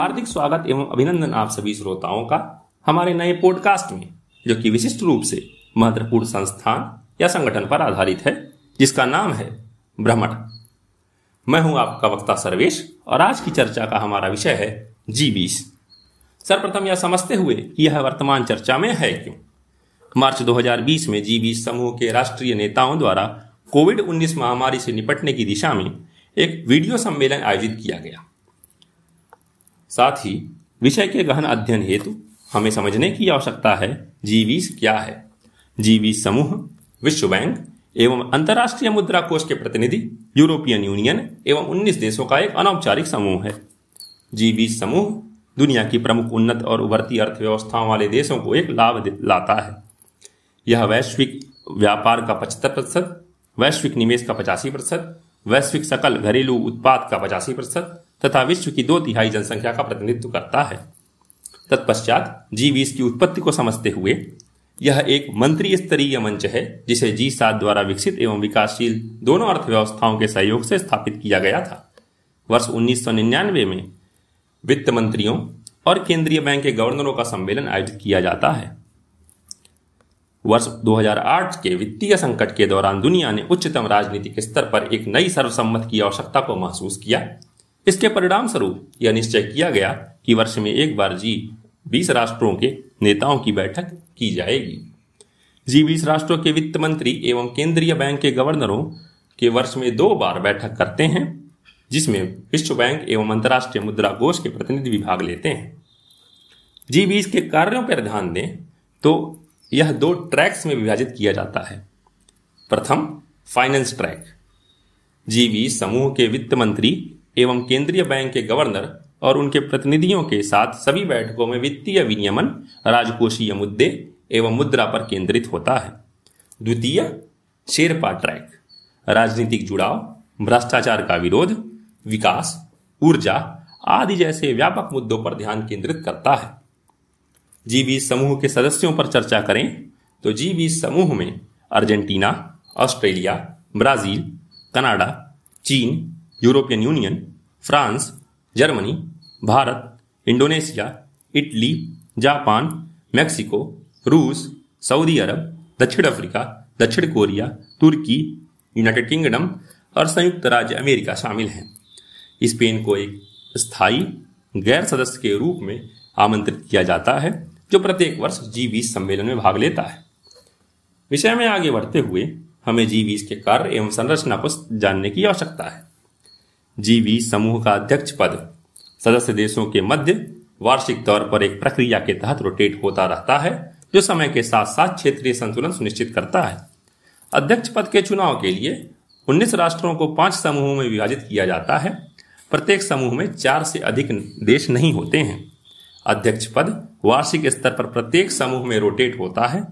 हार्दिक स्वागत एवं अभिनंदन आप सभी श्रोताओं का हमारे नए पॉडकास्ट में, जो कि विशिष्ट रूप से महत्वपूर्ण संस्थान या संगठन पर आधारित है, जिसका नाम है ब्रह्मण मैं हूँ आपका वक्ता सर्वेश, और आज की चर्चा का हमारा विषय है जी बीस सर्वप्रथम यह समझते हुए कि यह वर्तमान चर्चा में है क्यों? मार्च 2020 में जी बीस समूह के राष्ट्रीय नेताओं द्वारा कोविड 19 महामारी से निपटने की दिशा में एक वीडियो सम्मेलन आयोजित किया गया। साथ ही विषय के गहन अध्ययन हेतु हमें समझने की आवश्यकता है, जीवीस क्या है? जीवीस समूह, विश्व बैंक एवं अंतर्राष्ट्रीय मुद्रा कोष के प्रतिनिधि, यूरोपियन यूनियन एवं 19 देशों का एक अनौपचारिक समूह है। जीवीस समूह दुनिया की प्रमुख उन्नत और उभरती अर्थव्यवस्थाओं वाले देशों को एक लाभ लाता है। यह वैश्विक व्यापार का पचहत्तर प्रतिशत, वैश्विक निवेश का पचासी प्रतिशत, वैश्विक सकल घरेलू उत्पाद का पचासी प्रतिशत तथा विश्व की दो तिहाई जनसंख्या का प्रतिनिधित्व करता है। तत्पश्चात जी बीस की उत्पत्ति को समझते हुए यह एक मंत्री स्तरीय मंच है, जिसे जी सात द्वारा विकसित एवं विकासशील दोनों अर्थव्यवस्थाओं के सहयोग से स्थापित किया गया था। वर्ष 1999 में वित्त मंत्रियों और केंद्रीय बैंक के गवर्नरों का सम्मेलन आयोजित किया जाता है। वर्ष 2008 के वित्तीय संकट के दौरान दुनिया ने उच्चतम राजनीतिक स्तर पर एक नई सर्वसम्मत की आवश्यकता को महसूस किया। इसके परिणाम स्वरूप यह निश्चय किया गया कि वर्ष में एक बार जी बीस राष्ट्रों के नेताओं की बैठक की जाएगी। जी बीस राष्ट्रों के वित्त मंत्री एवं केंद्रीय बैंक के गवर्नरों के वर्ष में दो बार बैठक करते हैं, जिसमें विश्व बैंक एवं अंतर्राष्ट्रीय मुद्रा कोष के प्रतिनिधि भी भाग लेते हैं। जी बीस के कार्यों पर ध्यान दें तो यह दो ट्रैक्स में विभाजित किया जाता है। प्रथम, फाइनेंस ट्रैक। जी बीस समूह के वित्त मंत्री एवं केंद्रीय बैंक के गवर्नर और उनके प्रतिनिधियों के साथ सभी बैठकों में वित्तीय विनियमन, राजकोषीय मुद्दे एवं मुद्रा पर केंद्रित होता है। द्वितीय, शेरपा ट्रैक। राजनीतिक जुड़ाव, भ्रष्टाचार का विरोध, विकास, ऊर्जा आदि जैसे व्यापक मुद्दों पर ध्यान केंद्रित करता है। जी समूह के सदस्यों पर चर्चा करें तो जी समूह में अर्जेंटीना, ऑस्ट्रेलिया, ब्राज़ील, कनाडा, चीन European Union France Germany Bharat Indonesia Italy Japan Mexico रूस सऊदी अरब दक्षिण अफ्रीका दक्षिण कोरिया तुर्की यूनाइटेड किंगडम और संयुक्त राज्य अमेरिका शामिल हैं। स्पेन को एक स्थायी, गैर सदस्य के रूप में आमंत्रित किया जाता है, जो प्रत्येक वर्ष जी बीस सम्मेलन में भाग लेता है। विषय में आगे बढ़ते हुए हमें जी बीस के कार्य एवं संरचना को जानने की आवश्यकता है। जीवी समूह का अध्यक्ष पद। सदस्य देशों के मध्य वार्षिक तौर पर एक प्रक्रिया के तहत रोटेट होता रहता है, जो समय के साथ साथ क्षेत्रीय संतुलन सुनिश्चित करता है। अध्यक्ष पद के चुनाव के लिए 19 राष्ट्रों को पाँच समूहों में विभाजित किया जाता है। प्रत्येक समूह में चार से अधिक देश नहीं होते हैं। अध्यक्ष पद वार्षिक स्तर पर प्रत्येक समूह में रोटेट होता है।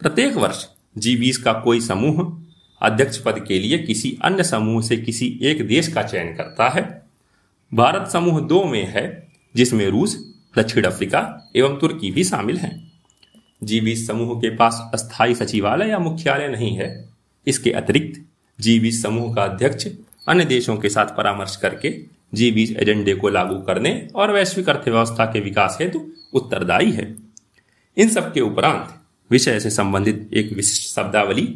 प्रत्येक वर्ष जी का कोई समूह अध्यक्ष पद के लिए किसी अन्य समूह से किसी एक देश का चयन करता है। भारत समूह दो में है, जिसमें रूस, दक्षिण अफ्रीका एवं तुर्की भी शामिल हैं। जी बीस समूह के पास अस्थायी सचिवालय या मुख्यालय नहीं है। इसके अतिरिक्त जी बीस समूह का अध्यक्ष अन्य देशों के साथ परामर्श करके जी बीस एजेंडे को लागू करने और वैश्विक अर्थव्यवस्था के विकास हेतु उत्तरदायी है। इन सब के उपरांत विषय से संबंधित एक विशिष्ट शब्दावली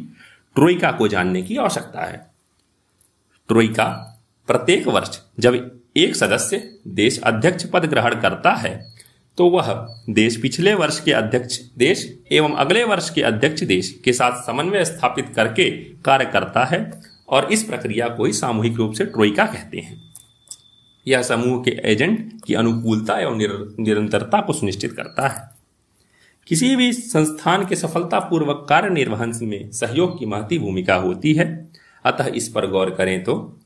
ट्रोइका को जानने की आवश्यकता है। ट्रोइका प्रत्येक वर्ष जब एक सदस्य देश अध्यक्ष पद ग्रहण करता है तो वह देश पिछले वर्ष के अध्यक्ष देश एवं अगले वर्ष के अध्यक्ष देश के साथ समन्वय स्थापित करके कार्य करता है और इस प्रक्रिया को ही सामूहिक रूप से ट्रोइका कहते हैं। यह समूह के एजेंट की अनुकूलता एवं निरंतरता को सुनिश्चित करता है। किसी भी संस्थान के सफलतापूर्वक कार्य निर्वहन में सहयोग की महती भूमिका होती है। अतः इस पर गौर करें तो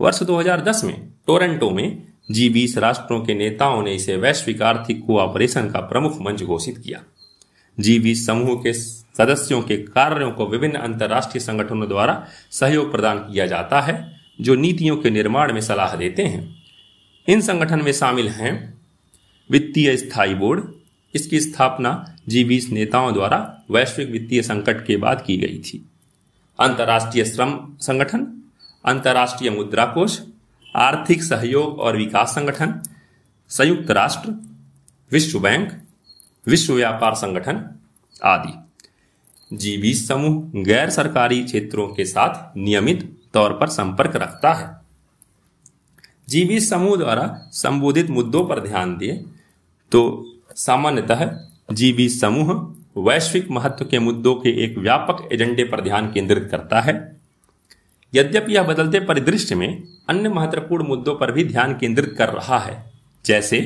वर्ष 2010 में टोरंटो में जी बीस राष्ट्रों के नेताओं ने इसे वैश्विक आर्थिक कोऑपरेशन का प्रमुख मंच घोषित किया। जी बीस समूह के सदस्यों के कार्यों को विभिन्न अंतर्राष्ट्रीय संगठनों द्वारा सहयोग प्रदान किया जाता है, जो नीतियों के निर्माण में सलाह देते हैं। इन संगठन में शामिल हैं वित्तीय स्थायी बोर्ड, इसकी स्थापना जी बीस नेताओं द्वारा वैश्विक वित्तीय संकट के बाद की गई थी। अंतर्राष्ट्रीय श्रम संगठन, अंतर्राष्ट्रीय मुद्रा कोष आर्थिक सहयोग और विकास संगठन, संयुक्त राष्ट्र, विश्व बैंक, विश्व व्यापार संगठन आदि। जी बीस समूह गैर सरकारी क्षेत्रों के साथ नियमित तौर पर संपर्क रखता है। जी बीस समूह द्वारा संबोधित मुद्दों पर ध्यान दिए तो सामान्यतः जी बीस समूह वैश्विक महत्व के मुद्दों के एक व्यापक एजेंडे पर ध्यान केंद्रित करता है। यद्यपि यह बदलते परिदृश्य में अन्य महत्वपूर्ण मुद्दों पर भी ध्यान केंद्रित कर रहा है, जैसे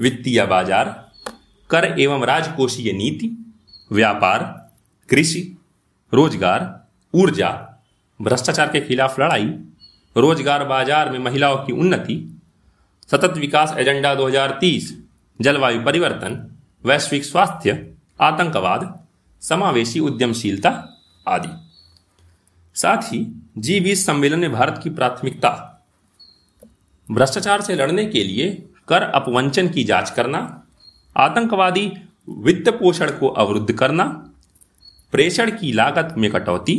वित्तीय बाज़ार, कर एवं राजकोषीय नीति, व्यापार, कृषि, रोज़गार, ऊर्जा, भ्रष्टाचार के खिलाफ लड़ाई, रोज़गार बाज़ार में महिलाओं की उन्नति, सतत विकास एजेंडा 2030 जलवायु परिवर्तन वैश्विक स्वास्थ्य, आतंकवाद, समावेशी उद्यमशीलता आदि। साथ ही जी बीस सम्मेलन में भारत की प्राथमिकता, भ्रष्टाचार से लड़ने के लिए कर अपवंचन की जाँच करना, आतंकवादी वित्त पोषण को अवरुद्ध करना, प्रेषण की लागत में कटौती,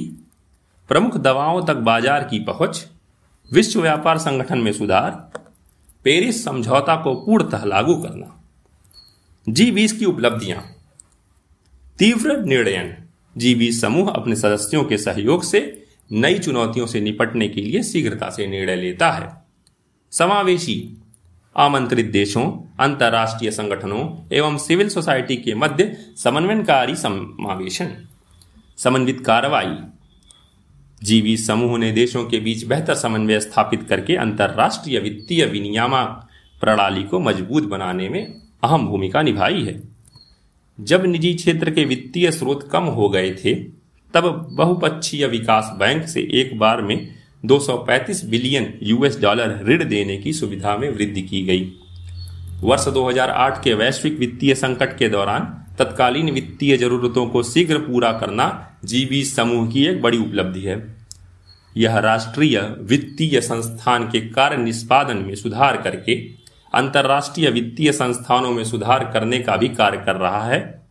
प्रमुख दवाओं तक बाज़ार की पहुँच, विश्व व्यापार संगठन में सुधार, पेरिस समझौता को पूर्णतः लागू करना। जी बीस की उपलब्धियाँ। तीव्र निर्णयन। जी बीस समूह अपने सदस्यों के सहयोग से नई चुनौतियों से निपटने के लिए शीघ्रता से निर्णय लेता है। समावेशी। आमंत्रित देशों, अंतर्राष्ट्रीय संगठनों एवं सिविल सोसाइटी के मध्य समन्वयकारी समावेशन। समन्वित कार्रवाई। जीवी समूह ने देशों के बीच बेहतर समन्वय स्थापित करके अंतर्राष्ट्रीय वित्तीय विनियामक प्रणाली को मज़बूत बनाने में अहम भूमिका निभाई है। जब निजी क्षेत्र के वित्तीय स्रोत कम हो गए थे, तब बहुपक्षीय विकास बैंक से एक बार में 235 बिलियन यूएस डॉलर ऋण देने की सुविधा में वृद्धि की गई। वर्ष 2008 के वैश्विक वित्तीय संकट के दौरान तत्कालीन वित्तीय जरूरतों को शीघ्र पूरा करना जी समूह की एक बड़ी उपलब्धि है। यह राष्ट्रीय वित्तीय संस्थान के कार्य निष्पादन में सुधार करके अंतर्राष्ट्रीय वित्तीय संस्थानों में सुधार करने का भी कार्य कर रहा है।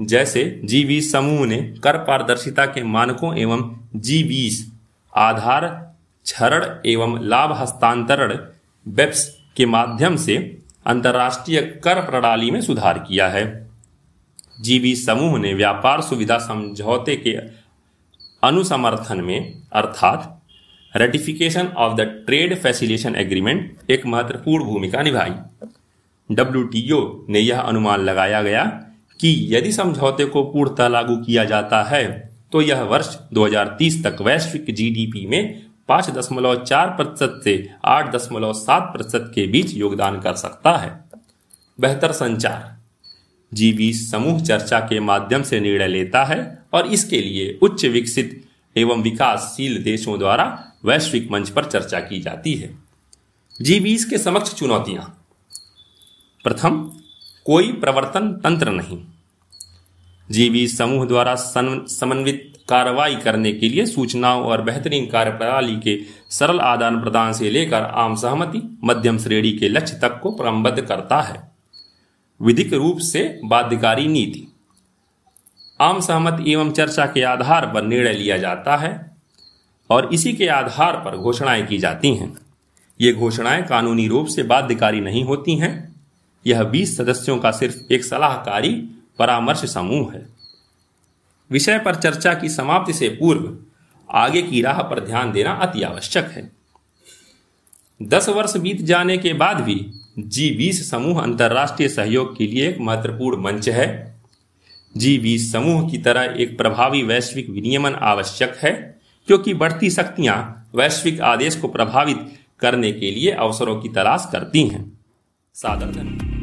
जैसे जी बीस समूह ने कर पारदर्शिता के मानकों एवं जी बीस आधार, क्षरण एवं लाभ हस्तांतरण बेप्स के माध्यम से अंतर्राष्ट्रीय कर प्रणाली में सुधार किया है। जीबी समूह ने व्यापार सुविधा समझौते के अनुसमर्थन में, अर्थात ratification of the trade facilitation agreement एक महत्वपूर्ण भूमिका निभाई। डब्ल्यू ने यह अनुमान लगाया गया कि यदि समझौते को पूर्णतः लागू किया जाता है तो यह वर्ष 2030 तक वैश्विक जीडीपी में पाँच दशमलव चार प्रतिशत से आठ दशमलव सात प्रतिशत के बीच योगदान कर सकता है। बेहतर संचार। जी समूह चर्चा के माध्यम से निर्णय लेता है और इसके लिए उच्च विकसित एवं विकासशील देशों द्वारा वैश्विक मंच पर चर्चा की जाती है। जी बीस के समक्ष चुनौतियाँ। प्रथम, कोई प्रवर्तन तंत्र नहीं। जी बीस समूह द्वारा समन्वित कार्रवाई करने के लिए सूचनाओं और बेहतरीन कार्यप्रणाली के सरल आदान प्रदान से लेकर आम सहमति, मध्यम श्रेणी के लक्ष्य तक को क्रमबद्ध करता है। विधिक रूप से बाध्यकारी नीति। आम सहमति एवं चर्चा के आधार पर निर्णय लिया जाता है। और इसी के आधार पर घोषणाएँ की जाती हैं। ये घोषणाएँ कानूनी रूप से बाध्यकारी नहीं होती हैं। यह 20 सदस्यों का सिर्फ़ एक सलाहकारी परामर्श समूह है। विषय पर चर्चा की समाप्ति से पूर्व आगे की राह पर ध्यान देना अति आवश्यक है। दस वर्ष बीत जाने के बाद भी जी बीस समूह अंतर्राष्ट्रीय सहयोग के लिए एक महत्वपूर्ण मंच है। जी बीस समूह की तरह एक प्रभावी वैश्विक विनियमन आवश्यक है। क्योंकि बढ़ती शक्तियाँ वैश्विक आदेश को प्रभावित करने के लिए अवसरों की तलाश करती हैं। साधन